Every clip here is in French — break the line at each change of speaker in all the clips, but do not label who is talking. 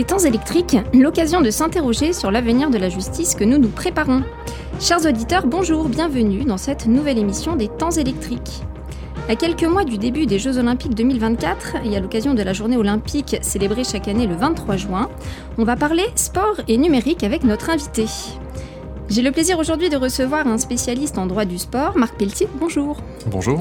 Les temps électriques, l'occasion de s'interroger sur l'avenir de la justice que nous nous préparons. Chers auditeurs, bonjour, bienvenue dans cette nouvelle émission des temps électriques. À quelques mois du début des Jeux Olympiques 2024 et à l'occasion de la journée olympique célébrée chaque année le 23 juin, on va parler sport et numérique avec notre invité. J'ai le plaisir aujourd'hui de recevoir un spécialiste en droit du sport, Marc Pelletier. Bonjour.
Bonjour.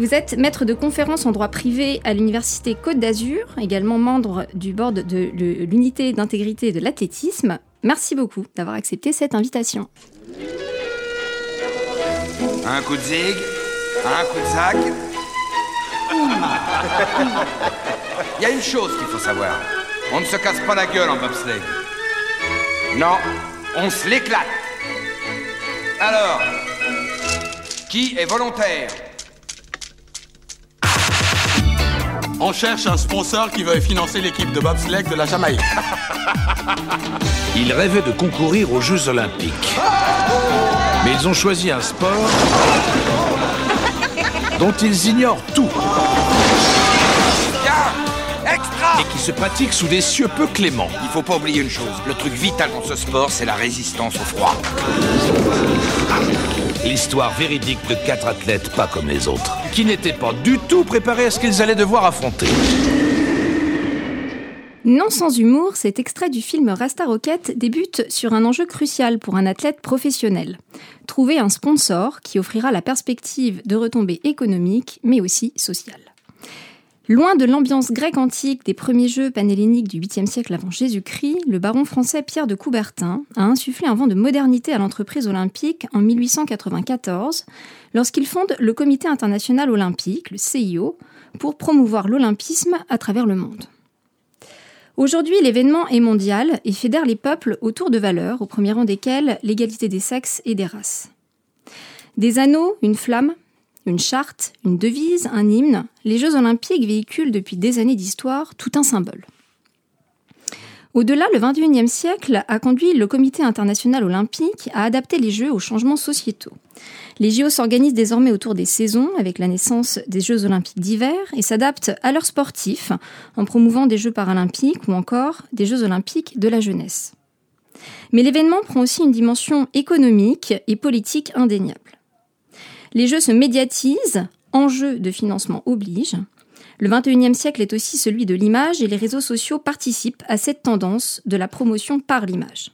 Vous êtes maître de conférence en droit privé à l'Université Côte d'Azur, également membre du board de l'unité d'intégrité de l'athlétisme. Merci beaucoup d'avoir accepté cette invitation.
Un coup de zig, un coup de zac. Il y a une chose qu'il faut savoir. On ne se casse pas la gueule en bobsleigh. Non, on se l'éclate. Alors, qui est volontaire?
On cherche un sponsor qui veuille financer l'équipe de bobsleigh de la Jamaïque.
Ils rêvaient de concourir aux Jeux Olympiques. Mais ils ont choisi un sport dont ils ignorent tout.
Extra
Et qui se pratique sous des cieux peu cléments.
Il faut pas oublier une chose. Le truc vital dans ce sport, c'est la résistance au froid.
L'histoire véridique de quatre athlètes pas comme les autres, qui n'étaient pas du tout préparés à ce qu'ils allaient devoir affronter.
Non sans humour, cet extrait du film Rasta Rocket débute sur un enjeu crucial pour un athlète professionnel. Trouver un sponsor qui offrira la perspective de retombées économiques, mais aussi sociales. Loin de l'ambiance grecque antique des premiers jeux panhelléniques du 8e siècle avant Jésus-Christ, le baron français Pierre de Coubertin a insufflé un vent de modernité à l'entreprise olympique en 1894, lorsqu'il fonde le Comité international olympique, le CIO, pour promouvoir l'olympisme à travers le monde. Aujourd'hui, l'événement est mondial et fédère les peuples autour de valeurs, au premier rang desquelles l'égalité des sexes et des races. Des anneaux, une flamme, une charte, une devise, un hymne, les Jeux olympiques véhiculent depuis des années d'histoire tout un symbole. Au-delà, le XXIe siècle a conduit le Comité international olympique à adapter les Jeux aux changements sociétaux. Les JO s'organisent désormais autour des saisons avec la naissance des Jeux olympiques d'hiver et s'adaptent à leurs sportifs en promouvant des Jeux paralympiques ou encore des Jeux olympiques de la jeunesse. Mais l'événement prend aussi une dimension économique et politique indéniable. Les jeux se médiatisent, enjeux de financement oblige. Le XXIe siècle est aussi celui de l'image et les réseaux sociaux participent à cette tendance de la promotion par l'image.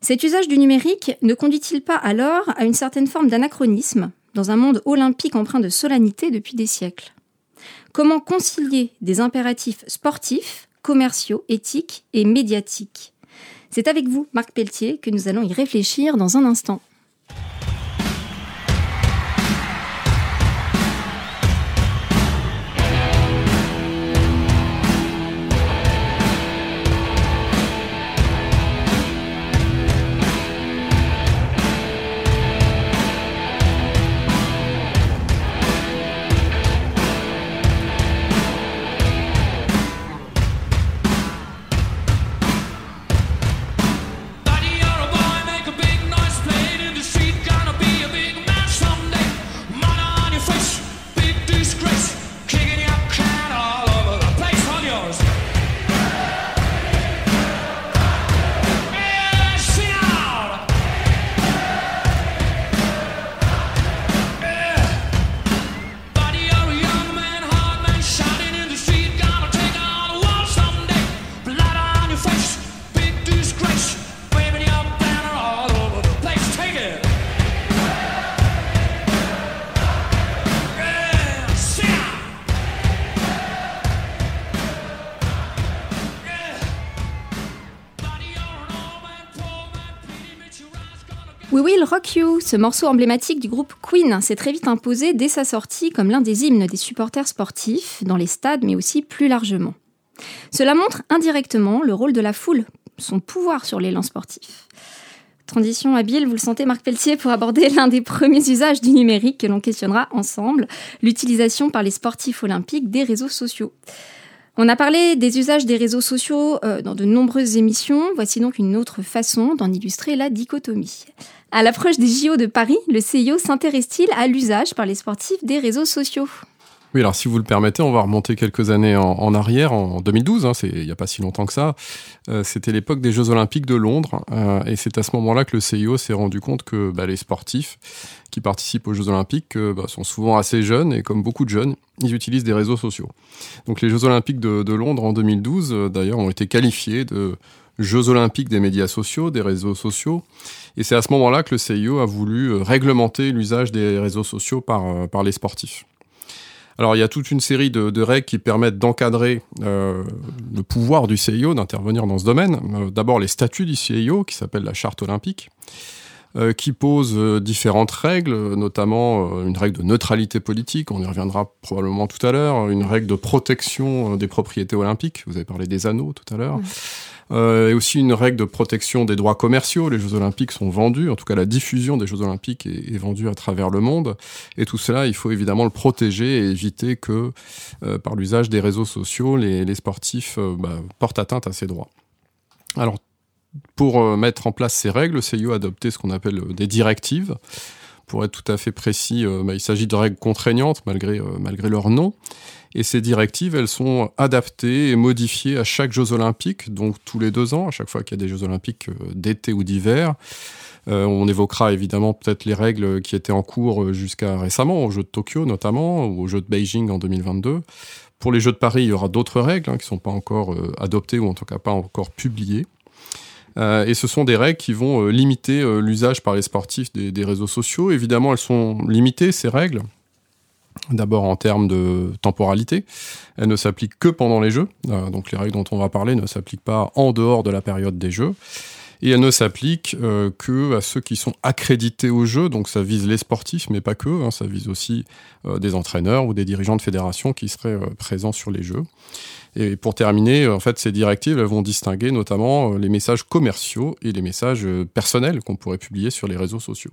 Cet usage du numérique ne conduit-il pas alors à une certaine forme d'anachronisme dans un monde olympique empreint de solennité depuis des siècles? Comment concilier des impératifs sportifs, commerciaux, éthiques et médiatiques? C'est avec vous, Marc Pelletier, que nous allons y réfléchir dans un instant. Ce morceau emblématique du groupe Queen, s'est très vite imposé dès sa sortie comme l'un des hymnes des supporters sportifs, dans les stades mais aussi plus largement. Cela montre indirectement le rôle de la foule, son pouvoir sur l'élan sportif. Transition habile, vous le sentez Marc Pelletier, pour aborder l'un des premiers usages du numérique que l'on questionnera ensemble, l'utilisation par les sportifs olympiques des réseaux sociaux. On a parlé des usages des réseaux sociaux euh, dans de nombreuses émissions. Voici donc une autre façon d'en illustrer la dichotomie. À l'approche des JO de Paris, le CIO s'intéresse-t-il à l'usage par les sportifs des réseaux sociaux?
Oui, alors si vous le permettez, on va remonter quelques années en, arrière, en 2012, hein, il n'y a pas si longtemps que ça. Euh, c'était l'époque des Jeux Olympiques de Londres, euh, et c'est à ce moment-là que le CIO s'est rendu compte que bah, les sportifs qui participent aux Jeux Olympiques euh, bah, sont souvent assez jeunes, et comme beaucoup de jeunes, ils utilisent des réseaux sociaux. Donc les Jeux Olympiques de, Londres en 2012, d'ailleurs, ont été qualifiés de Jeux Olympiques des médias sociaux, des réseaux sociaux, et c'est à ce moment-là que le CIO a voulu réglementer l'usage des réseaux sociaux par les sportifs. Alors il y a toute une série de, règles qui permettent d'encadrer euh, le pouvoir du CIO d'intervenir dans ce domaine. Euh, d'abord les statuts du CIO qui s'appelle la charte olympique. Euh, qui pose différentes règles, notamment une règle de neutralité politique, on y reviendra probablement tout à l'heure, une règle de protection des propriétés olympiques, vous avez parlé des anneaux tout à l'heure, euh, et aussi une règle de protection des droits commerciaux. Les Jeux Olympiques sont vendus, en tout cas la diffusion des Jeux Olympiques est, vendue à travers le monde. Et tout cela, il faut évidemment le protéger et éviter que, euh, par l'usage des réseaux sociaux, les, sportifs euh, bah, portent atteinte à ces droits. Alors, pour mettre en place ces règles, le CIO a adopté ce qu'on appelle des directives. Pour être tout à fait précis, bah, il s'agit de règles contraignantes malgré, leur nom. Et ces directives, elles sont adaptées et modifiées à chaque Jeux olympiques, donc tous les deux ans, à chaque fois qu'il y a des Jeux olympiques euh, d'été ou d'hiver. Euh, on évoquera évidemment peut-être les règles qui étaient en cours euh, jusqu'à récemment, aux Jeux de Tokyo notamment, ou aux Jeux de Beijing en 2022. Pour les Jeux de Paris, il y aura d'autres règles hein, qui ne sont pas encore adoptées ou en tout cas pas encore publiées. Et ce sont des règles qui vont limiter l'usage par les sportifs des, des, réseaux sociaux. Évidemment, elles sont limitées, ces règles, D'abord en termes de temporalité, elle ne s'applique que pendant les jeux, euh, donc les règles dont on va parler ne s'appliquent pas en dehors de la période des jeux, et elle ne s'applique euh, que à ceux qui sont accrédités aux jeux, donc ça vise les sportifs, mais pas que, hein, ça vise aussi euh, des entraîneurs ou des dirigeants de fédération qui seraient présents sur les jeux. Et pour terminer, en fait, ces directives vont distinguer notamment les messages commerciaux et les messages personnels qu'on pourrait publier sur les réseaux sociaux.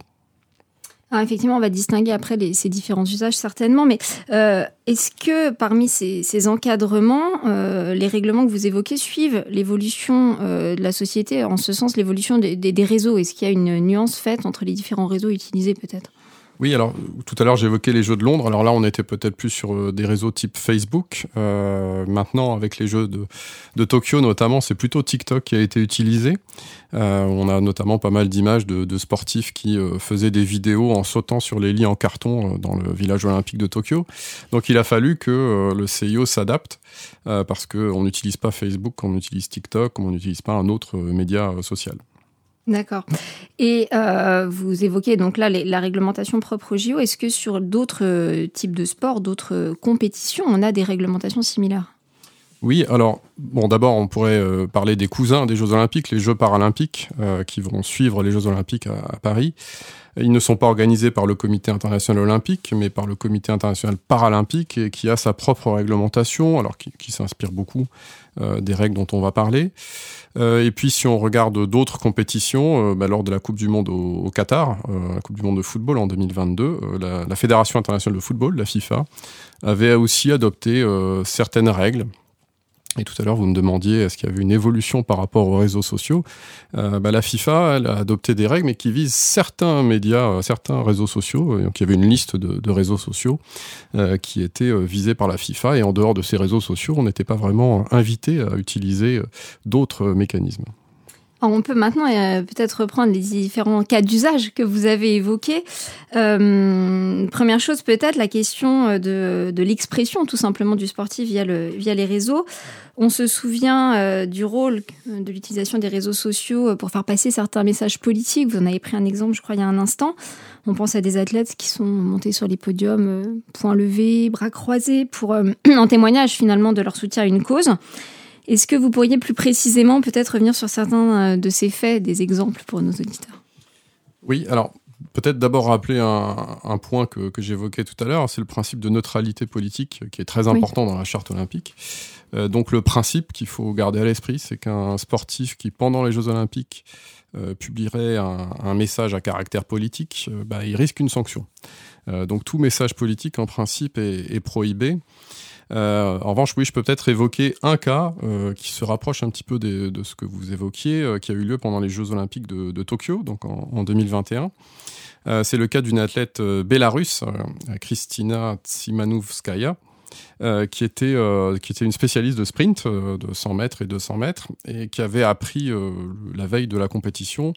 Ah, effectivement, on va distinguer après ces différents usages certainement, mais euh, est-ce que parmi ces, encadrements, euh, les règlements que vous évoquez suivent l'évolution euh, de la société, en ce sens l'évolution des, des réseaux? Est-ce qu'il y a une nuance faite entre les différents réseaux utilisés peut-être?
Oui, alors tout à l'heure j'évoquais les jeux de Londres. Alors là, on était peut-être plus sur euh, des réseaux type Facebook. Euh, maintenant, avec les jeux de, Tokyo notamment, c'est plutôt TikTok qui a été utilisé. Euh, on a notamment pas mal d'images de, sportifs qui faisaient des vidéos en sautant sur les lits en carton dans le village olympique de Tokyo. Donc il a fallu que le CIO s'adapte parce qu'on n'utilise pas Facebook, on utilise TikTok, on n'utilise pas un autre média social.
D'accord. Et euh, vous évoquez donc là la réglementation propre au JO. Est-ce que sur d'autres euh, types de sports, d'autres compétitions, on a des réglementations similaires?
Oui, alors, bon, d'abord, on pourrait parler des cousins des Jeux Olympiques, les Jeux Paralympiques, qui vont suivre les Jeux Olympiques à, Paris. Ils ne sont pas organisés par le Comité international olympique, mais par le Comité international paralympique, qui a sa propre réglementation, alors qui, s'inspire beaucoup des règles dont on va parler. Euh, et puis si on regarde d'autres compétitions, euh, bah, lors de la Coupe du Monde au, Qatar, euh, la Coupe du Monde de football en 2022, la, la, Fédération internationale de football, la FIFA, avait aussi adopté certaines règles et tout à l'heure, vous me demandiez est-ce qu'il y avait une évolution par rapport aux réseaux sociaux? Euh, bah, la FIFA, a adopté des règles, mais qui visent certains médias, euh, certains réseaux sociaux. Donc, il y avait une liste de, réseaux sociaux euh, qui étaient visés par la FIFA. Et en dehors de ces réseaux sociaux, on n'était pas vraiment invité à utiliser d'autres mécanismes
on peut maintenant euh, peut-être reprendre les différents cas d'usage que vous avez évoqués. Euh, première chose, peut-être la question euh, de, l'expression tout simplement du sportif via, le, via les réseaux. On se souvient du rôle de l'utilisation des réseaux sociaux pour faire passer certains messages politiques. Vous en avez pris un exemple, je crois, il y a un instant. On pense à des athlètes qui sont montés sur les podiums, poings levés, bras croisés, pour en témoignage finalement de leur soutien à une cause. Est-ce que vous pourriez plus précisément peut-être revenir sur certains euh, de ces faits, des exemples pour nos auditeurs?
Oui, alors peut-être d'abord rappeler un, point que, j'évoquais tout à l'heure, c'est le principe de neutralité politique qui est très important dans la charte olympique. Euh, donc le principe qu'il faut garder à l'esprit, c'est qu'un sportif qui, pendant les Jeux olympiques, euh, publierait un, message à caractère politique, bah, il risque une sanction. donc tout message politique, en principe, est prohibé. Euh, en revanche, oui, je peux peut-être évoquer un cas euh, qui se rapproche un petit peu de, ce que vous évoquiez, euh, qui a eu lieu pendant les Jeux Olympiques de, Tokyo, donc en, 2021. c'est le cas d'une athlète bélarusse, Kristina Qui, était, qui était une spécialiste de sprint de 100 mètres et 200 mètres, et qui avait appris la veille de la compétition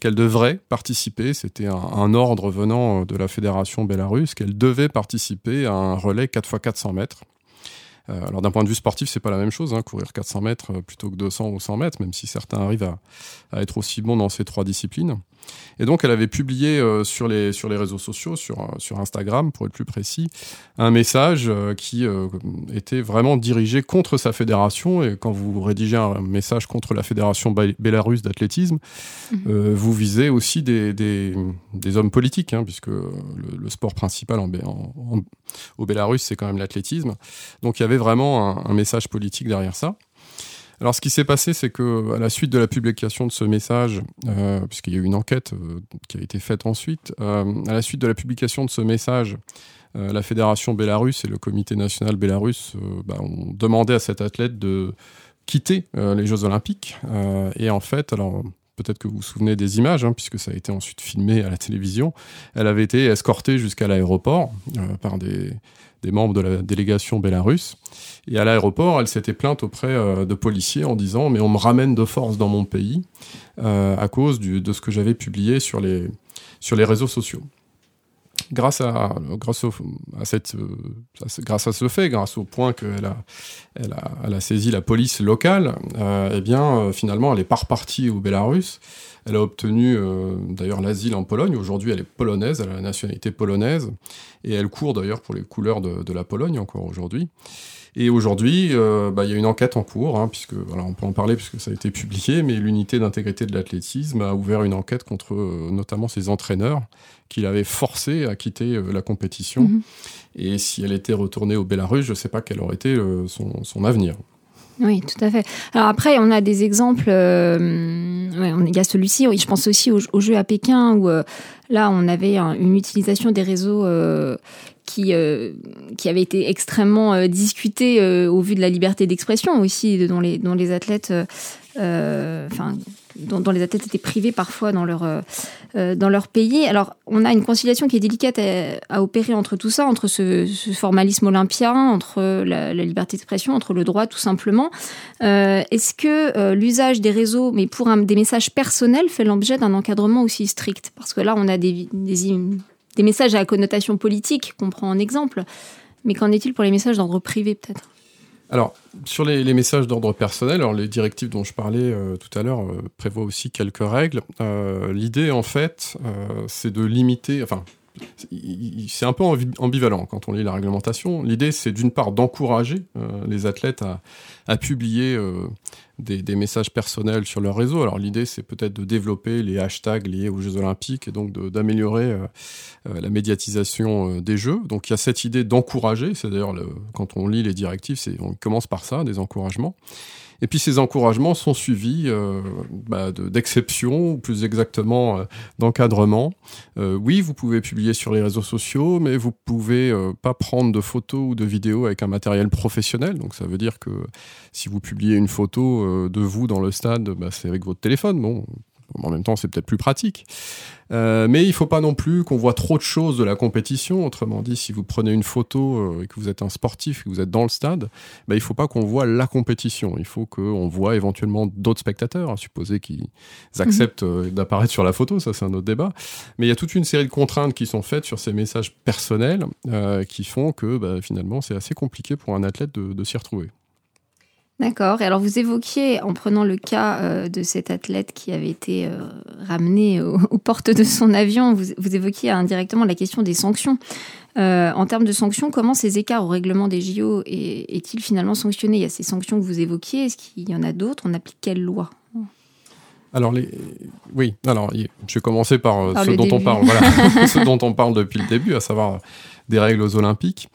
qu'elle devrait participer, c'était un, ordre venant de la fédération bélarusse, qu'elle devait participer à un relais 4 x 400 mètres. Euh, alors d'un point de vue sportif, c'est pas la même chose, hein, courir 400 mètres euh, plutôt que 200 ou 100 mètres, même si certains arrivent à être aussi bons dans ces trois disciplines. Et donc, elle avait publié euh, sur, les, sur les réseaux sociaux, sur, euh, sur Instagram pour être plus précis, un message euh, qui était vraiment dirigé contre sa fédération. Et quand vous rédigez un message contre la fédération bélarusse d'athlétisme, mhm. vous visez aussi des, des, des hommes politiques, hein, puisque le, le, sport principal en, en, au Bélarus, c'est quand même l'athlétisme. Donc, il y avait vraiment un, un message politique derrière ça. Alors, ce qui s'est passé, c'est que à la suite de la publication de ce message, euh, puisqu'il y a eu une enquête euh, qui a été faite ensuite, euh, à la suite de la publication de ce message, la fédération Bélarus et le comité national Bélarus bah, ont demandé à cette athlète de quitter les Jeux Olympiques. et en fait, alors peut-être que vous vous souvenez des images, hein, puisque ça a été ensuite filmé à la télévision. Elle avait été escortée jusqu'à l'aéroport par des, membres de la délégation bélarusse. Et à l'aéroport, elle s'était plainte auprès euh, de policiers en disant mais on me ramène de force dans mon pays euh, à cause de ce que j'avais publié sur les réseaux sociaux. Grâce à, grâce, à cette, euh, grâce à ce fait, grâce au point qu'elle a, elle a, saisi la police locale, euh, eh bien, finalement, elle est pas repartie au Bélarus. Elle a obtenu euh, d'ailleurs l'asile en Pologne. Aujourd'hui, elle est polonaise, elle a la nationalité polonaise. Et elle court d'ailleurs pour les couleurs de la Pologne encore aujourd'hui. Et aujourd'hui, euh, bah, il y a une enquête en cours, hein, puisque voilà, on peut en parler puisque ça a été publié, mais l'unité d'intégrité de l'athlétisme a ouvert une enquête contre euh, notamment ses entraîneurs qui l'avaient forcé à quitter euh, la compétition. Mm -hmm. Et si elle était retournée au Bélarus, je ne sais pas quel aurait été son, son avenir.
Oui, tout à fait. Alors après, on a des exemples. Euh, ouais, il y a celui-ci. Je pense aussi aux, aux Jeux à Pékin où euh, là, on avait un, une utilisation des réseaux euh, qui euh, qui avait été extrêmement euh, discutée euh, au vu de la liberté d'expression aussi, dont les athlètes, euh, enfin. Dont, les athlètes étaient privés parfois dans leur, dans leur pays. Alors, on a une conciliation qui est délicate à, opérer entre tout ça, entre ce, formalisme olympien, entre la, liberté d'expression, entre le droit tout simplement. Est-ce que l'usage des réseaux, mais pour des messages personnels, fait l'objet d'un encadrement aussi strict? Parce que là, on a des, des, des messages à connotation politique qu'on prend en exemple. Mais qu'en est-il pour les messages d'ordre privé peut-être?
Alors, sur les, messages d'ordre personnel, alors les directives dont je parlais euh, tout à l'heure euh, prévoient aussi quelques règles. Euh, L'idée, en fait, c'est de limiter, c'est un peu ambivalent quand on lit la réglementation. L'idée, c'est d'une part d'encourager euh, les athlètes à, publier euh, des, messages personnels sur leur réseau. Alors l'idée, c'est peut-être de développer les hashtags liés aux Jeux Olympiques et donc d'améliorer euh, la médiatisation des Jeux. Donc il y a cette idée d'encourager. C'est d'ailleurs quand on lit les directives, on commence par ça, des encouragements. Et puis ces encouragements sont suivis euh, bah, d'exceptions, ou plus exactement euh, d'encadrement. Euh, oui, vous pouvez publier sur les réseaux sociaux, mais vous pouvez euh, pas prendre de photos ou de vidéos avec un matériel professionnel. Donc ça veut dire que si vous publiez une photo de vous dans le stade, bah, c'est avec votre téléphone. Bon, en même temps, c'est peut-être plus pratique. Euh, mais il ne faut pas non plus qu'on voit trop de choses de la compétition. Autrement dit, si vous prenez une photo euh, et que vous êtes un sportif, que vous êtes dans le stade, bah, il ne faut pas qu'on voit la compétition. Il faut qu'on voit éventuellement d'autres spectateurs, à supposer qu'ils acceptent mmh. d'apparaître sur la photo. Ça, c'est un autre débat. Mais il y a toute une série de contraintes qui sont faites sur ces messages personnels euh, qui font que bah, finalement, c'est assez compliqué pour un athlète de, de s'y retrouver.
D'accord. Et alors vous évoquiez, en prenant le cas euh, de cet athlète qui avait été euh, ramené au, aux portes de son avion, vous, vous évoquiez indirectement la question des sanctions. Euh, en termes de sanctions, comment ces écarts au règlement des JO est-il est finalement sanctionné? Il y a ces sanctions que vous évoquiez. Est-ce qu'il y en a d'autres? On applique quelle loi?
Alors les oui alors je vais commencer par, par ce dont début. on parle voilà ce dont on parle depuis le début à savoir des règles aux olympiques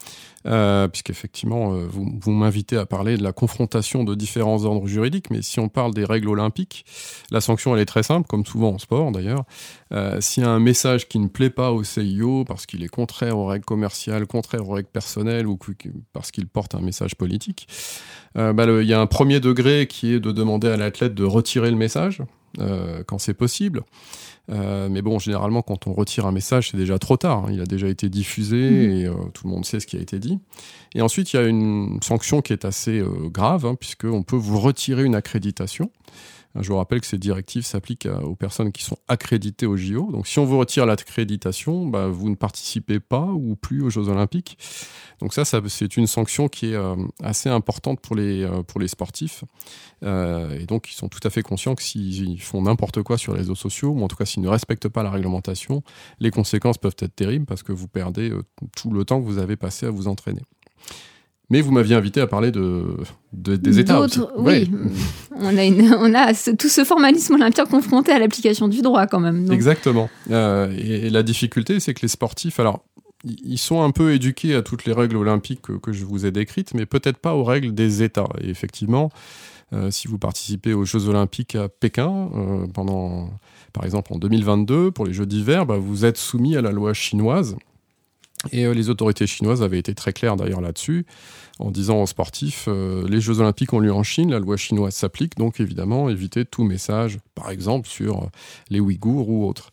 euh, puisqu'effectivement, euh, vous, m'invitez à parler de la confrontation de différents ordres juridiques, mais si on parle des règles olympiques, la sanction, elle est très simple, comme souvent en sport d'ailleurs. Euh, S'il y a un message qui ne plaît pas au CIO parce qu'il est contraire aux règles commerciales, contraire aux règles personnelles ou parce qu'il porte un message politique, euh, bah, il y a un premier degré qui est de demander à l'athlète de retirer le message quand c'est possible. Euh, mais bon, généralement, quand on retire un message, c'est déjà trop tard. hein. Il a déjà été diffusé
Mhm.
et euh, tout le monde sait ce qui a été dit. Et ensuite, il y a une sanction qui est assez euh, grave, hein, puisqu'on peut vous retirer une accréditation. Je vous rappelle que ces directives s'appliquent aux personnes qui sont accréditées au JO. Donc, si on vous retire l'accréditation, bah, vous ne participez pas ou plus aux Jeux Olympiques. Donc ça, c'est une sanction qui est euh, assez importante pour les, euh, sportifs. Euh, et donc, ils sont tout à fait conscients que s'ils font n'importe quoi sur les réseaux sociaux, ou en tout cas s'ils ne respectent pas la réglementation, les conséquences peuvent être terribles parce que vous perdez tout le temps que vous avez passé à vous entraîner. Mais vous m'aviez invité à parler de, de- des États aussi.
D'autres-
Ouais,
Oui, on a, une, on a ce- tout ce formalisme olympien confronté à l'application du droit quand même. Donc,
Exactement. Euh, et, et la difficulté, c'est que les sportifs, alors, ils sont un peu éduqués à toutes les règles olympiques que, que je vous ai décrites, mais peut-être pas aux règles des États. Et effectivement, euh, si vous participez aux Jeux olympiques à Pékin, euh, pendant, par exemple en 2022, pour les Jeux d'hiver, bah, vous êtes soumis à la loi chinoise. Et euh, les autorités chinoises avaient été très claires d'ailleurs là-dessus, en disant aux sportifs, euh, les Jeux olympiques ont lieu en Chine, la loi chinoise s'applique, donc évidemment évitez tout message, par exemple sur euh, les Ouïghours ou autres.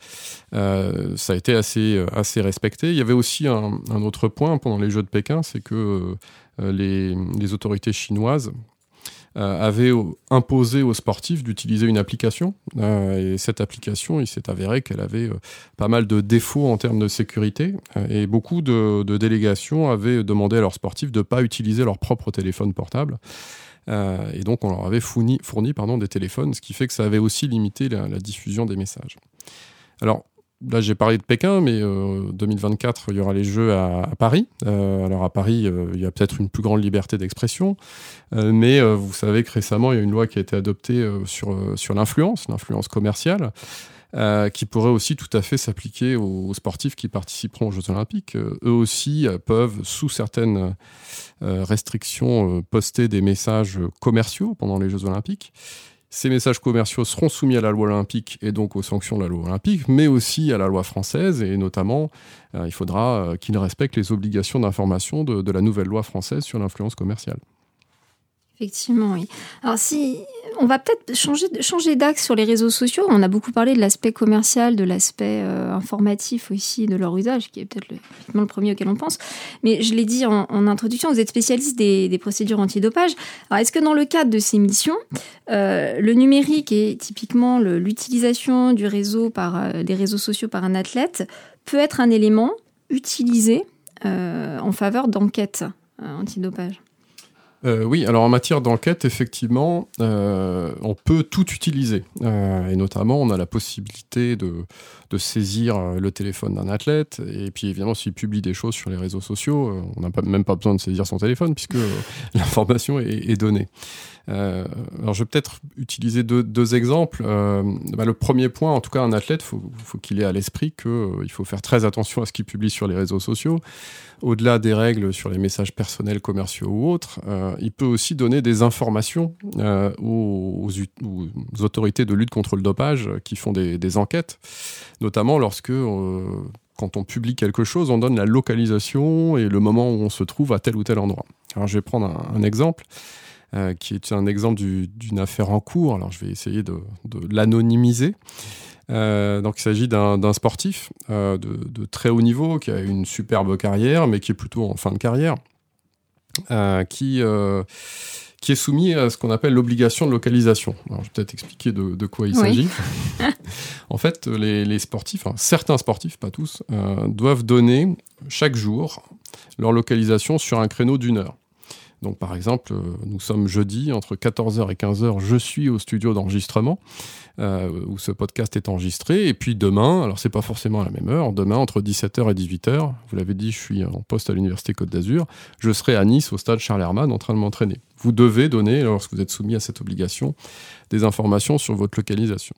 Ça a été assez, respecté. Il y avait aussi un, autre point pendant les Jeux de Pékin, c'est que les autorités chinoises euh, avaient au- imposé aux sportifs d'utiliser une application. Euh, et cette application, il s'est avéré qu'elle avait euh, pas mal de défauts en termes de sécurité. Et beaucoup de, délégations avaient demandé à leurs sportifs de ne pas utiliser leur propre téléphone portable. Et donc, on leur avait fourni, fourni pardon, des téléphones, ce qui fait que ça avait aussi limité la, la diffusion des messages. Alors, là, j'ai parlé de Pékin, mais euh, 2024, il y aura les Jeux à, Paris. Euh, alors, à Paris, euh, il y a peut-être une plus grande liberté d'expression, euh, mais euh, vous savez que récemment, il y a une loi qui a été adoptée euh, sur, euh, sur l'influence, l'influence commerciale. euh, qui pourrait aussi tout à fait s'appliquer aux, sportifs qui participeront aux Jeux Olympiques. Euh, eux aussi euh, peuvent, sous certaines euh, restrictions, euh, poster des messages commerciaux pendant les Jeux Olympiques. Ces messages commerciaux seront soumis à la loi olympique et donc aux sanctions de la loi olympique, mais aussi à la loi française et notamment, euh, il faudra euh, qu'ils respectent les obligations d'information de, de la nouvelle loi française sur l'influence commerciale.
Effectivement, oui. Alors si on va peut-être changer, d'axe sur les réseaux sociaux, on a beaucoup parlé de l'aspect commercial, de l'aspect euh, informatif aussi, de leur usage, qui est peut-être le, premier auquel on pense. Mais je l'ai dit en, introduction, vous êtes spécialiste des, procédures antidopage. Alors est-ce que dans le cadre de ces missions, euh, le numérique et typiquement l'utilisation du réseau par euh, des réseaux sociaux par un athlète peut être un élément utilisé en faveur d'enquêtes antidopage?
Euh, oui, alors en matière d'enquête, effectivement, euh, on peut tout utiliser. Euh, et notamment, on a la possibilité de, saisir le téléphone d'un athlète. Et puis, évidemment, s'il publie des choses sur les réseaux sociaux, on n'a même pas besoin de saisir son téléphone puisque l'information est donnée. Euh, alors, je vais peut-être utiliser deux, deux exemples. Euh, bah, le premier point, en tout cas, un athlète, faut, faut qu'il ait à l'esprit qu'il faut faire très attention à ce qu'il publie sur les réseaux sociaux. Au-delà des règles sur les messages personnels, commerciaux ou autres, euh, il peut aussi donner des informations euh, aux, aux ut- aux autorités de lutte contre le dopage qui font des, enquêtes, notamment lorsque euh, quand on publie quelque chose, on donne la localisation et le moment où on se trouve à tel ou tel endroit. Alors je vais prendre un exemple euh, qui est un exemple du- d'une affaire en cours. Alors je vais essayer de, de l'anonymiser. Euh, donc il s'agit d'un sportif euh, de, de très haut niveau qui a une superbe carrière, mais qui est plutôt en fin de carrière, qui, qui est soumis à ce qu'on appelle l'obligation de localisation. Alors, je vais peut-être expliquer de, de quoi il
Oui.
s'agit. en fait, les, les sportifs, enfin, certains sportifs, pas tous, euh, doivent donner chaque jour leur localisation sur un créneau d'une heure. Donc, par exemple, euh, nous sommes jeudi, entre 14h et 15h, je suis au studio d'enregistrement, euh, où ce podcast est enregistré. Et puis demain, alors c'est pas forcément à la même heure, demain, entre 17h et 18h, vous l'avez dit, je suis en poste à l'Université Côte d'Azur, je serai à Nice, au stade Charles Hermann, en train de m'entraîner. Vous devez donner, lorsque vous êtes soumis à cette obligation, des informations sur votre localisation.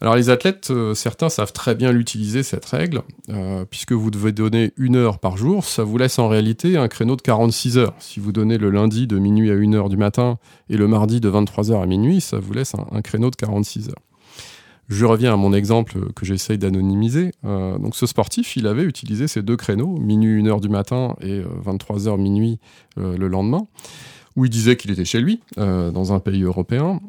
Alors les athlètes, euh, certains savent très bien l'utiliser, cette règle, euh, puisque vous devez donner une heure par jour, ça vous laisse en réalité un créneau de 46 heures. Si vous donnez le lundi de minuit à 1 heure du matin et le mardi de 23 heures à minuit, ça vous laisse un, créneau de 46 heures. Je reviens à mon exemple que j'essaye d'anonymiser. Euh, donc ce sportif, il avait utilisé ces deux créneaux, minuit 1 heure du matin et 23 heures minuit le lendemain, où il disait qu'il était chez lui, dans un pays européen.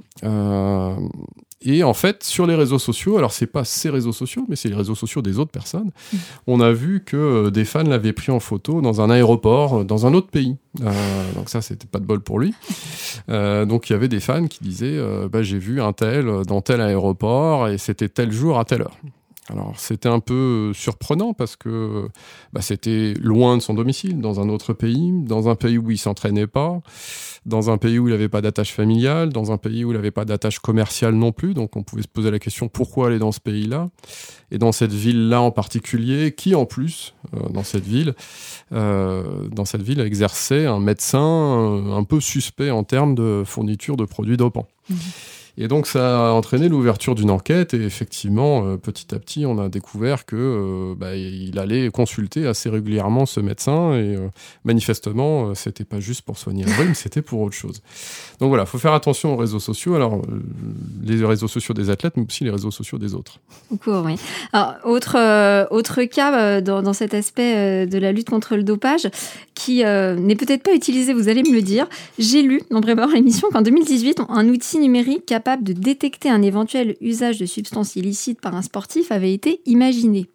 Euh, et en fait, sur les réseaux sociaux, alors c'est pas ces réseaux sociaux, mais c'est les réseaux sociaux des autres personnes, on a vu que des fans l'avaient pris en photo dans un aéroport, dans un autre pays. donc ça, c'était pas de bol pour lui. donc il y avait des fans qui disaient, bah, j'ai vu un tel dans tel aéroport et c'était tel jour à telle heure. Alors c'était un peu surprenant parce que bah, c'était loin de son domicile, dans un autre pays, dans un pays où il s'entraînait pas, dans un pays où il n'avait pas d'attache familiale, dans un pays où il n'avait pas d'attache commerciale non plus. Donc on pouvait se poser la question pourquoi aller dans ce pays-là? Et dans cette ville-là en particulier, qui en plus euh, dans cette ville, euh, dans cette ville exerçait un médecin euh, un peu suspect en termes de fourniture de produits dopants. Mmh. Et donc ça a entraîné l'ouverture d'une enquête et effectivement, euh, petit à petit, on a découvert que euh, bah, il allait consulter assez régulièrement ce médecin et euh, manifestement, c'était pas juste pour soigner un rhume, c'était pour autre chose. Donc voilà, faut faire attention aux réseaux sociaux. Alors les réseaux sociaux des athlètes, mais aussi les réseaux sociaux des autres.
Cool, oui. Autre autre cas dans, cet aspect de la lutte contre le dopage qui n'est peut-être pas utilisé, vous allez me le dire. J'ai lu dans Prévoir l'émission qu'en 2018, un outil numérique capable de détecter un éventuel usage de substances illicites par un sportif avait été imaginé.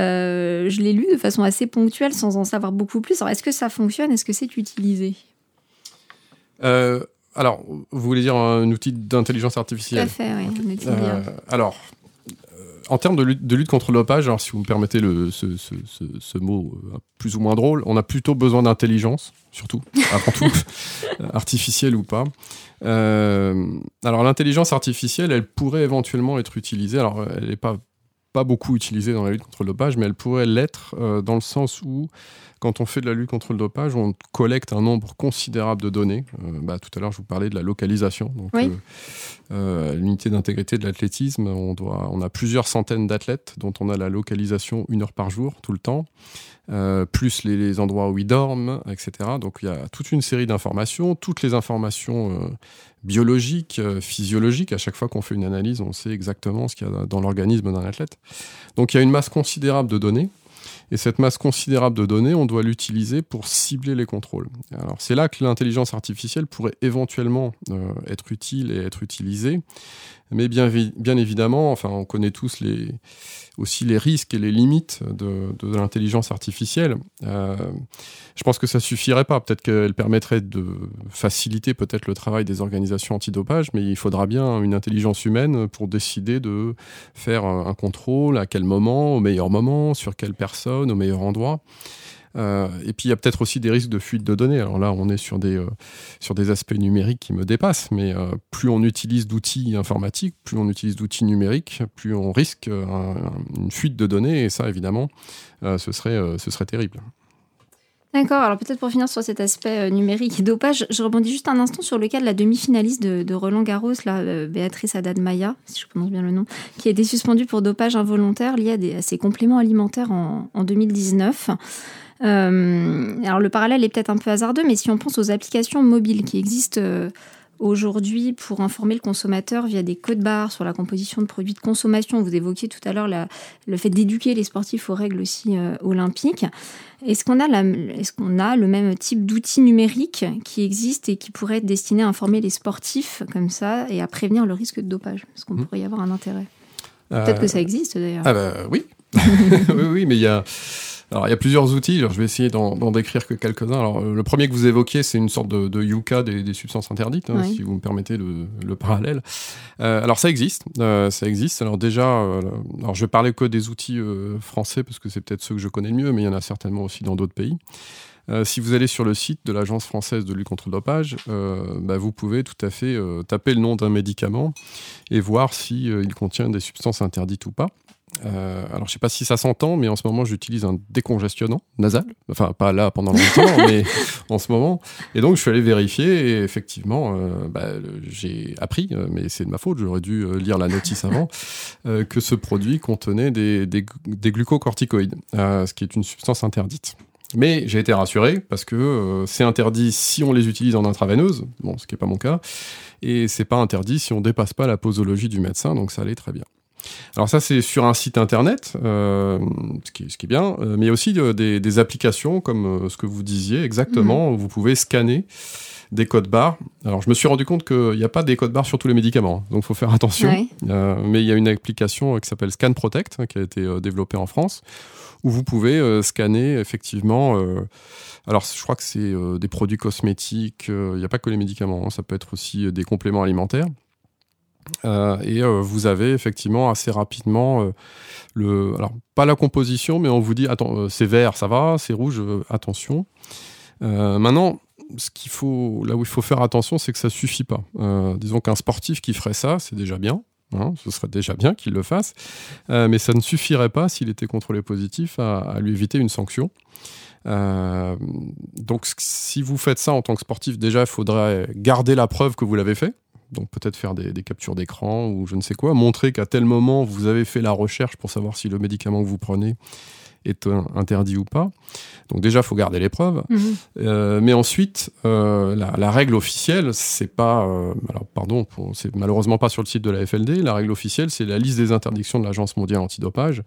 Euh, je l'ai lu de façon assez ponctuelle sans en savoir beaucoup plus. est-ce que ça fonctionne? Est-ce que c'est utilisé?
Euh, Alors, vous voulez dire un outil d'intelligence artificielle
Tout à fait, oui.
Euh, alors, en termes de lutte, contre le dopage, alors si vous me permettez ce, mot plus ou moins drôle, on a plutôt besoin d'intelligence, surtout, avant tout, artificielle ou pas. Euh, alors l'intelligence artificielle, elle pourrait éventuellement être utilisée. Alors elle n'est pas pas beaucoup utilisée dans la lutte contre le dopage, mais elle pourrait l'être euh, dans le sens où, quand on fait de la lutte contre le dopage, on collecte un nombre considérable de données. Euh, bah, tout à l'heure, je vous parlais de la localisation. Donc, l'unité d'intégrité de l'athlétisme, on, doit, on a plusieurs centaines d'athlètes dont on a la localisation une heure par jour, tout le temps. Euh, plus les, endroits où ils dorment, etc. Donc il y a toute une série d'informations, toutes les informations euh, biologiques, euh, physiologiques. À chaque fois qu'on fait une analyse, on sait exactement ce qu'il y a dans l'organisme d'un athlète. Donc il y a une masse considérable de données. Et cette masse considérable de données, on doit l'utiliser pour cibler les contrôles. Alors c'est là que l'intelligence artificielle pourrait éventuellement être utile et être utilisée. Mais bien, évidemment, enfin, on connaît tous les, aussi les risques et les limites de, l'intelligence artificielle. Euh, je pense que ça suffirait pas. Peut-être qu'elle permettrait de faciliter peut-être le travail des organisations antidopage, mais il faudra bien une intelligence humaine pour décider de faire un contrôle, à quel moment, au meilleur moment, sur quelle personne, au meilleur endroit. Euh, et puis il y a peut-être aussi des risques de fuite de données. Alors là, on est sur des, euh, sur des aspects numériques qui me dépassent, mais euh, plus on utilise d'outils informatiques, plus on utilise d'outils numériques, plus on risque une fuite de données, et ça, évidemment, ce, serait, ce serait terrible.
D'accord, alors peut-être pour finir sur cet aspect numérique et dopage, je rebondis juste un instant sur le cas de la demi-finaliste de, Roland Garros, là, Béatrice Haddad-Maya, si je prononce bien le nom, qui a été suspendue pour dopage involontaire lié à, ses compléments alimentaires en, en 2019. Euh, alors le parallèle est peut-être un peu hasardeux, mais si on pense aux applications mobiles qui existent euh, aujourd'hui pour informer le consommateur via des codes barres sur la composition de produits de consommation, vous évoquiez tout à l'heure le fait d'éduquer les sportifs aux règles aussi euh, olympiques. Est-ce qu'on a, est qu'on a le même type d'outils numériques qui existent et qui pourraient être destinés à informer les sportifs comme ça et à prévenir le risque de dopage? Est-ce qu'on mmh. pourrait y avoir un intérêt? Peut-être que ça existe d'ailleurs.
Ah bah, oui. oui, oui, mais il y a alors, il y a plusieurs outils. je vais essayer d'en décrire que quelques-uns. Alors, le premier que vous évoquiez, c'est une sorte de, de Yuka des, des substances interdites, hein, si vous me permettez le, le parallèle. Euh, alors, ça existe. Euh, ça existe. Alors, déjà, euh, alors, je vais parler que des outils euh, français parce que c'est peut-être ceux que je connais le mieux, mais il y en a certainement aussi dans d'autres pays. Euh, si vous allez sur le site de l'Agence française de lutte contre le dopage, euh, bah, vous pouvez tout à fait euh, taper le nom d'un médicament et voir s'il il contient des substances interdites ou pas. Euh, alors, je sais pas si ça s'entend, mais en ce moment, j'utilise un décongestionnant nasal. Enfin, pas là pendant longtemps, mais en ce moment. Et donc, je suis allé vérifier et effectivement, euh, bah, j'ai appris, euh, mais c'est de ma faute, j'aurais dû euh, lire la notice avant, euh, que ce produit contenait des, des, des glucocorticoïdes, ce qui est une substance interdite. Mais j'ai été rassuré parce que c'est interdit si on les utilise en intraveineuse, bon, ce qui n'est pas mon cas, et c'est pas interdit si on dépasse pas la posologie du médecin, donc ça allait très bien. Alors ça, c'est sur un site internet, euh, ce, qui est, ce, qui est, bien, euh, mais il y a aussi euh, des, des, applications comme ce que vous disiez exactement, mmh. où vous pouvez scanner des codes barres. Alors je me suis rendu compte qu'il n'y a pas des codes barres sur tous les médicaments, donc il faut faire attention.
Ouais.
mais il y a une application qui s'appelle Scan Protect, hein, qui a été développée en France, où vous pouvez scanner effectivement... Alors, je crois que c'est euh, des produits cosmétiques. Il n'y a pas que les médicaments. Hein, ça peut être aussi des compléments alimentaires. Euh, et euh, vous avez effectivement assez rapidement euh, le, alors pas la composition, mais on vous dit attends, c'est vert, ça va, c'est rouge, attention. maintenant, ce qu'il faut, là où il faut faire attention, c'est que ça suffit pas. disons qu'un sportif qui ferait ça, c'est déjà bien. Hein, ce serait déjà bien qu'il le fasse, mais ça ne suffirait pas s'il était contrôlé positif à, à lui éviter une sanction. Donc, si vous faites ça en tant que sportif, déjà, il faudrait garder la preuve que vous l'avez fait. Donc, peut-être faire des, des captures d'écran ou je ne sais quoi. Montrer qu'à tel moment, vous avez fait la recherche pour savoir si le médicament que vous prenez est interdit ou pas. Donc déjà, faut garder les preuves. Mmh. Euh, mais ensuite, euh, la, la, règle officielle, c'est pas, euh, alors pardon, c'est malheureusement pas sur le site de la FLD. La règle officielle, c'est la liste des interdictions de l'Agence mondiale antidopage.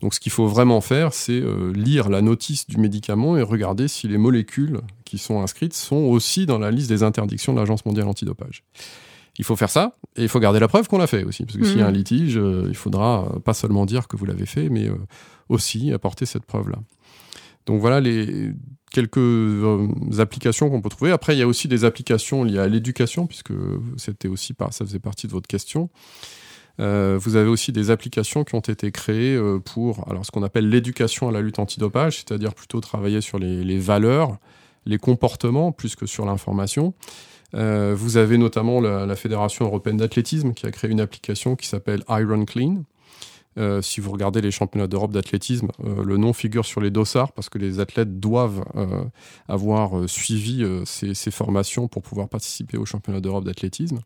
Donc ce qu'il faut vraiment faire, c'est lire la notice du médicament et regarder si les molécules qui sont inscrites sont aussi dans la liste des interdictions de l'Agence mondiale antidopage il faut faire ça et il faut garder la preuve qu'on l'a fait aussi. Parce que mmh. s'il y a un litige, euh, il faudra pas seulement dire que vous l'avez fait, mais euh, aussi apporter cette preuve-là. Donc voilà les quelques euh, applications qu'on peut trouver. Après, il y a aussi des applications liées à l'éducation, puisque c'était aussi ça faisait partie de votre question. Euh, vous avez aussi des applications qui ont été créées euh, pour alors ce qu'on appelle l'éducation à la lutte antidopage, c'est-à-dire plutôt travailler sur les, les, valeurs, les comportements plus que sur l'information. Euh, vous avez notamment la, Fédération européenne d'athlétisme qui a créé une application qui s'appelle Iron Clean, euh, si vous regardez les championnats d'Europe d'athlétisme, euh, le nom figure sur les dossards parce que les athlètes doivent avoir suivi ces, formations pour pouvoir participer aux championnats d'Europe d'athlétisme.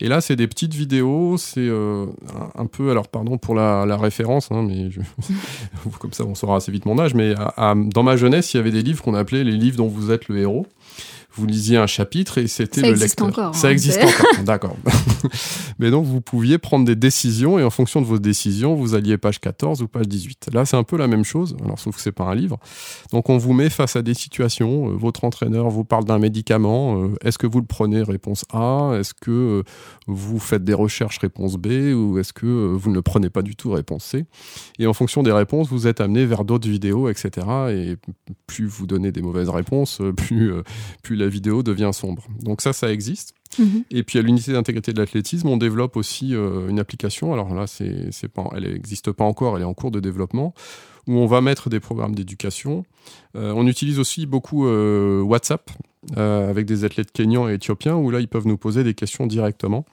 Et là, c'est des petites vidéos, c'est un, peu, alors pardon pour la, référence, hein, mais comme ça on saura assez vite mon âge, mais dans ma jeunesse, il y avait des livres qu'on appelait les livres dont vous êtes le héros vous lisiez un chapitre et c'était le lecteur.
Encore,
ça
hein,
existe encore, d'accord. Mais donc vous pouviez prendre des décisions et en fonction de vos décisions, vous alliez page 14 ou page 18. Là, c'est un peu la même chose, alors sauf que c'est pas un livre. Donc on vous met face à des situations, euh, votre entraîneur vous parle d'un médicament, euh, est-ce que vous le prenez réponse A, est-ce que euh, vous faites des recherches réponse B ou est-ce que vous ne le prenez pas du tout réponse C Et en fonction des réponses, vous êtes amené vers d'autres vidéos, etc. Et plus vous donnez des mauvaises réponses, plus, plus la vidéo devient sombre. Donc ça, ça existe.
Mmh.
Et puis à l'unité d'intégrité de l'athlétisme, on développe aussi euh, une application. Alors là, c'est, c'est pas, elle n'existe pas encore, elle est en cours de développement, où on va mettre des programmes d'éducation. Euh, on utilise aussi beaucoup euh, WhatsApp avec des athlètes kenyans et éthiopiens, où là, ils peuvent nous poser des questions directement.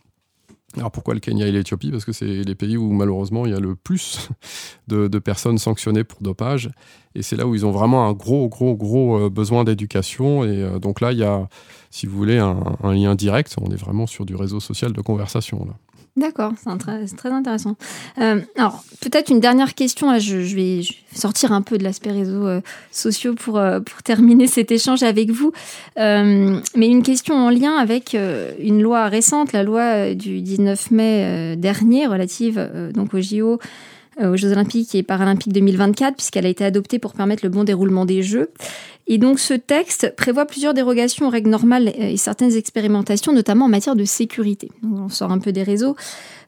Alors pourquoi le Kenya et l'Éthiopie? Parce que c'est les pays où malheureusement il y a le plus de, personnes sanctionnées pour dopage. Et c'est là où ils ont vraiment un gros, gros, gros euh, besoin d'éducation. Et euh, donc là, il y a, si vous voulez, un, un, lien direct. On est vraiment sur du réseau social de conversation. Là.
D'accord, c'est très, intéressant. Euh, alors, peut-être une dernière question. Je, vais, sortir un peu de l'aspect réseaux euh, sociaux pour, euh, pour terminer cet échange avec vous. Mais une question en lien avec une loi récente, la loi du 19 mai dernier relative donc au JO aux Jeux Olympiques et Paralympiques 2024, puisqu'elle a été adoptée pour permettre le bon déroulement des Jeux. Et donc ce texte prévoit plusieurs dérogations aux règles normales et certaines expérimentations, notamment en matière de sécurité. On sort un peu des réseaux.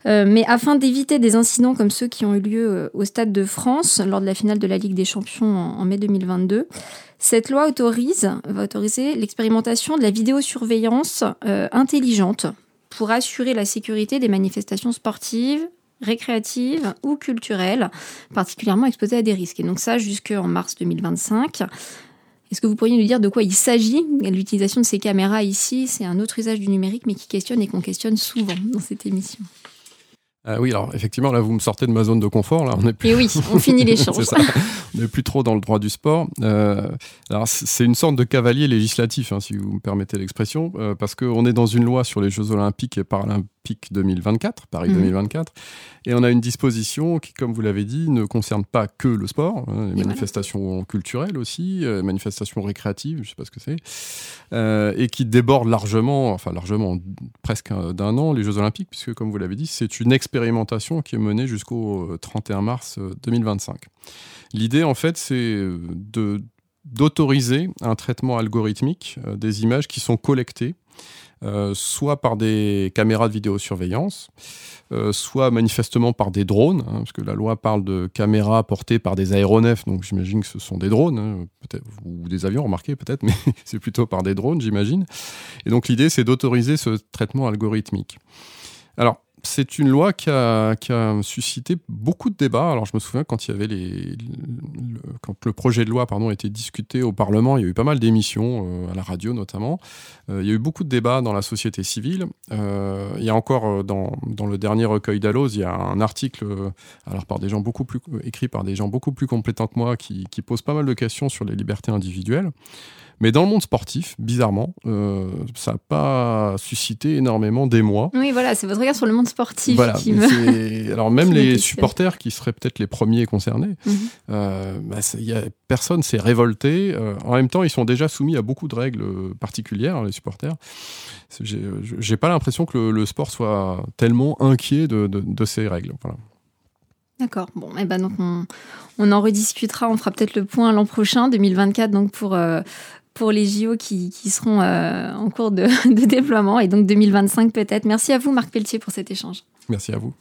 Euh, mais afin d'éviter des incidents comme ceux qui ont eu lieu euh, au Stade de France lors de la finale de la Ligue des Champions en, en mai 2022, cette loi autorise, va autoriser l'expérimentation de la vidéosurveillance euh, intelligente pour assurer la sécurité des manifestations sportives, récréatives ou culturelles, particulièrement exposées à des risques. Et donc ça jusqu'en mars 2025. Est-ce que vous pourriez nous dire de quoi il s'agit? L'utilisation de ces caméras ici, c'est un autre usage du numérique, mais qui questionne et qu'on questionne souvent dans cette émission.
Euh, oui, alors effectivement, là, vous me sortez de ma zone de confort. Là, on est plus...
Et oui, on finit l'échange.
on n'est plus trop dans le droit du sport. Euh, alors, c'est une sorte de cavalier législatif, hein, si vous me permettez l'expression, euh, parce qu'on est dans une loi sur les Jeux olympiques et paralympiques Olympiques 2024, Paris
Mhm.
2024. Et on a une disposition qui, comme vous l'avez dit, ne concerne pas que le sport, hein, les manifestations culturelles aussi, euh, manifestations récréatives, je sais pas ce que c'est, euh, et qui déborde largement, enfin largement, presque un- d'un an, les Jeux Olympiques, puisque, comme vous l'avez dit, c'est une expérimentation qui est menée jusqu'au euh, 31 mars euh, 2025. L'idée, en fait, c'est euh, de d'autoriser un traitement algorithmique euh, des images qui sont collectées, euh, soit par des caméras de vidéosurveillance, euh, soit manifestement par des drones, hein, parce que la loi parle de caméras portées par des aéronefs, donc j'imagine que ce sont des drones, hein, ou des avions, remarquez peut-être, mais c'est plutôt par des drones, j'imagine. Et donc l'idée, c'est d'autoriser ce traitement algorithmique. Alors, c'est une loi qui a, a suscité beaucoup de débats. Alors, je me souviens quand il y avait les, le- quand le projet de loi pardon était discuté au Parlement, il y a eu pas mal d'émissions euh, à la radio notamment. Euh, il y a eu beaucoup de débats dans la société civile. Euh, il y a encore dans, le dernier recueil d'Allos, il y a un article alors par des gens beaucoup plus écrit par des gens beaucoup plus compétents que moi qui pose pas mal de questions sur les libertés individuelles. Mais dans le monde sportif, bizarrement, euh, ça n'a pas suscité énormément d'émoi.
Oui, voilà, c'est votre regard sur le monde sportif
Voilà.
qui me.
Alors même
qui
les supporters qui seraient peut-être les premiers concernés,
Mhm.
euh, bah, c'est- il y a, personne s'est révolté. Euh, en même temps, ils sont déjà soumis à beaucoup de règles particulières, les supporters. J'ai pas l'impression que le, le sport soit tellement inquiet de, de- de ces règles. Voilà.
D'accord. Bon, et ben donc on, on en rediscutera. On fera peut-être le point l'an prochain, 2024, donc pour euh, pour les JO qui, qui seront euh, en cours de, de déploiement et donc 2025 peut-être. Merci à vous, Marc Pelletier, pour cet échange.
Merci à vous.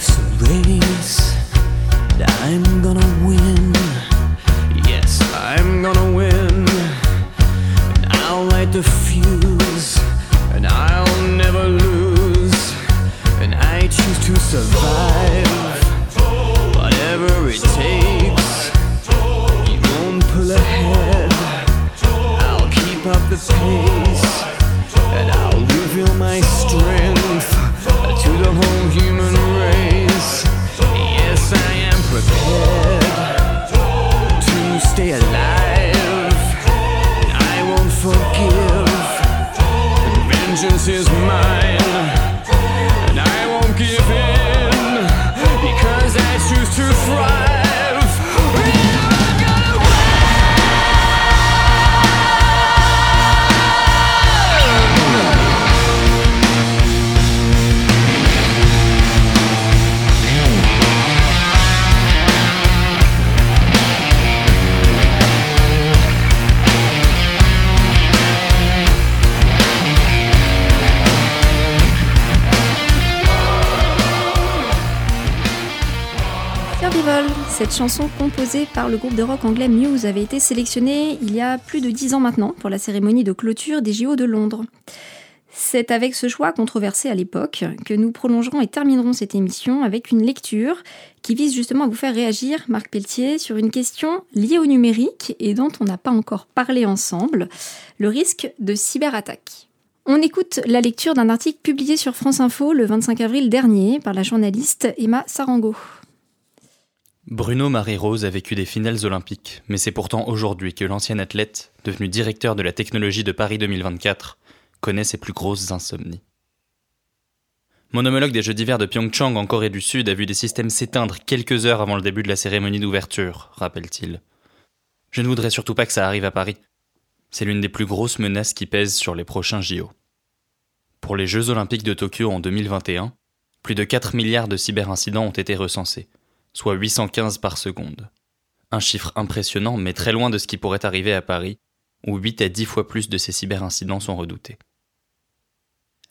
Life's a race. And I'm gonna win. Yes, I'm gonna win. And I'll light the fuse. And I'll never lose. And I choose to survive. Whatever it takes. You won't pull ahead. I'll keep up the pace
cette chanson composée par le groupe de rock anglais Muse avait été sélectionnée il y a plus de dix ans maintenant pour la cérémonie de clôture des JO de Londres. C'est avec ce choix controversé à l'époque que nous prolongerons et terminerons cette émission avec une lecture qui vise justement à vous faire réagir, Marc Pelletier, sur une question liée au numérique et dont on n'a pas encore parlé ensemble, le risque de cyberattaque. On écoute la lecture d'un article publié sur France Info le 25 avril dernier par la journaliste Emma Sarango.
Bruno Marie-Rose a vécu des finales olympiques, mais c'est pourtant aujourd'hui que l'ancien athlète, devenu directeur de la technologie de Paris 2024, connaît ses plus grosses insomnies. Mon homologue des Jeux d'hiver de Pyeongchang en Corée du Sud a vu des systèmes s'éteindre quelques heures avant le début de la cérémonie d'ouverture, rappelle-t-il. Je ne voudrais surtout pas que ça arrive à Paris. C'est l'une des plus grosses menaces qui pèsent sur les prochains JO. Pour les Jeux olympiques de Tokyo en 2021, plus de 4 milliards de cyberincidents ont été recensés soit 815 par seconde. Un chiffre impressionnant, mais très loin de ce qui pourrait arriver à Paris, où 8 à 10 fois plus de ces cyberincidents sont redoutés.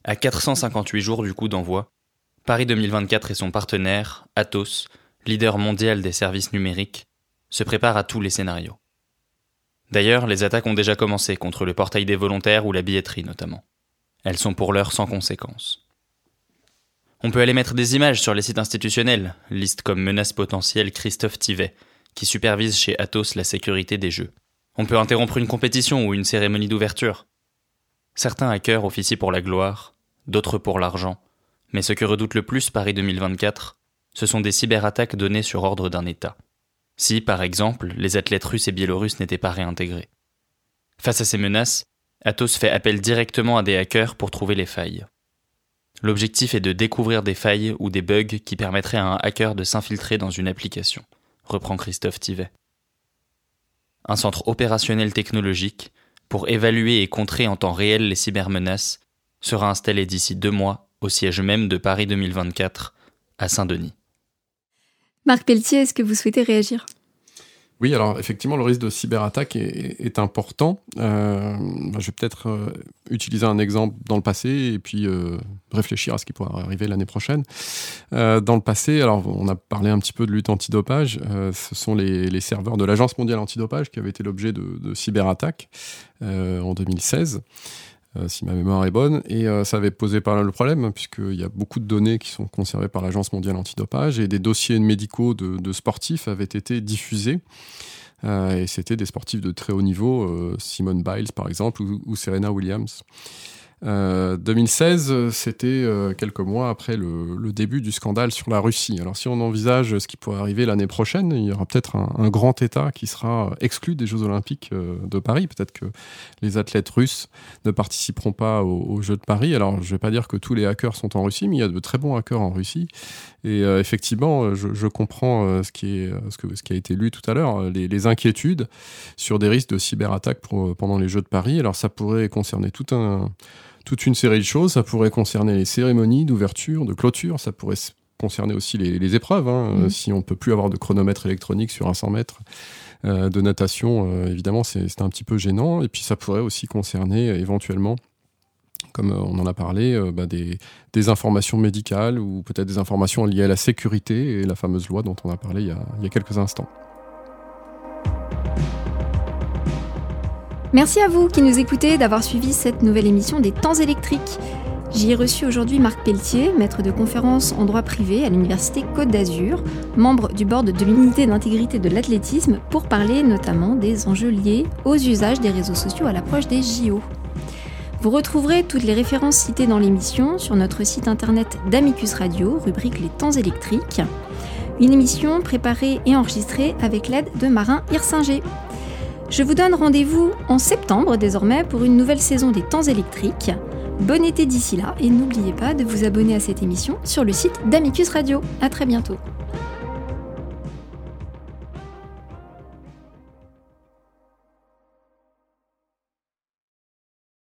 À 458 jours du coup d'envoi, Paris 2024 et son partenaire, Atos, leader mondial des services numériques, se préparent à tous les scénarios. D'ailleurs, les attaques ont déjà commencé contre le portail des volontaires ou la billetterie notamment. Elles sont pour l'heure sans conséquence. On peut aller mettre des images sur les sites institutionnels, liste comme menace potentielle Christophe Tivet, qui supervise chez Atos la sécurité des jeux. On peut interrompre une compétition ou une cérémonie d'ouverture. Certains hackers officient pour la gloire, d'autres pour l'argent, mais ce que redoute le plus Paris 2024, ce sont des cyberattaques données sur ordre d'un État. Si, par exemple, les athlètes russes et biélorusses n'étaient pas réintégrés. Face à ces menaces, Atos fait appel directement à des hackers pour trouver les failles. L'objectif est de découvrir des failles ou des bugs qui permettraient à un hacker de s'infiltrer dans une application, reprend Christophe Tivet. Un centre opérationnel technologique, pour évaluer et contrer en temps réel les cybermenaces, sera installé d'ici deux mois au siège même de Paris 2024, à Saint-Denis.
Marc Pelletier, est-ce que vous souhaitez réagir?
Oui, alors effectivement, le risque de cyberattaque est, important. Euh, je vais peut-être euh, utiliser un exemple dans le passé et puis euh, réfléchir à ce qui pourrait arriver l'année prochaine. dans le passé, alors on a parlé un petit peu de lutte antidopage. ce sont les, serveurs de l'Agence mondiale antidopage qui avaient été l'objet de, de cyberattaques en 2016. Euh, si ma mémoire est bonne. Et euh, ça avait posé pas mal de problèmes, puisqu'il y a beaucoup de données qui sont conservées par l'Agence mondiale antidopage, et des dossiers médicaux de, sportifs avaient été diffusés. Euh, et c'était des sportifs de très haut niveau, Simone Biles par exemple, ou Serena Williams. 2016, euh, c'était euh, quelques mois après le, début du scandale sur la Russie. Alors si on envisage ce qui pourrait arriver l'année prochaine, il y aura peut-être un, grand État qui sera exclu des Jeux olympiques euh, de Paris. Peut-être que les athlètes russes ne participeront pas aux, Jeux de Paris. Alors je ne vais pas dire que tous les hackers sont en Russie, mais il y a de très bons hackers en Russie. Et effectivement, je, comprends ce, qui a été lu tout à l'heure, les, inquiétudes sur des risques de cyberattaque pendant les Jeux de Paris. Alors ça pourrait concerner tout un toute une série de choses. Ça pourrait concerner les cérémonies d'ouverture, de clôture, ça pourrait concerner aussi les, épreuves. Hein. Mmh. Si on peut plus avoir de chronomètre électronique sur un 100 mètres euh, de natation, euh, évidemment, c'est un petit peu gênant. Et puis ça pourrait aussi concerner euh, éventuellement comme on en a parlé, bah, des, informations médicales ou peut-être des informations liées à la sécurité et la fameuse loi dont on a parlé il y a quelques instants.
Merci à vous qui nous écoutez d'avoir suivi cette nouvelle émission des Temps électriques. J'y ai reçu aujourd'hui Marc Pelletier, maître de conférence en droit privé à l'Université Côte d'Azur, membre du board de l'unité d'intégrité de l'athlétisme, pour parler notamment des enjeux liés aux usages des réseaux sociaux à l'approche des JO. Vous retrouverez toutes les références citées dans l'émission sur notre site internet d'Amicus Radio, rubrique Les Temps électriques. Une émission préparée et enregistrée avec l'aide de Marin Hirsinger. Je vous donne rendez-vous en septembre désormais pour une nouvelle saison des temps électriques. Bon été d'ici là et n'oubliez pas de vous abonner à cette émission sur le site d'Amicus Radio. À très bientôt.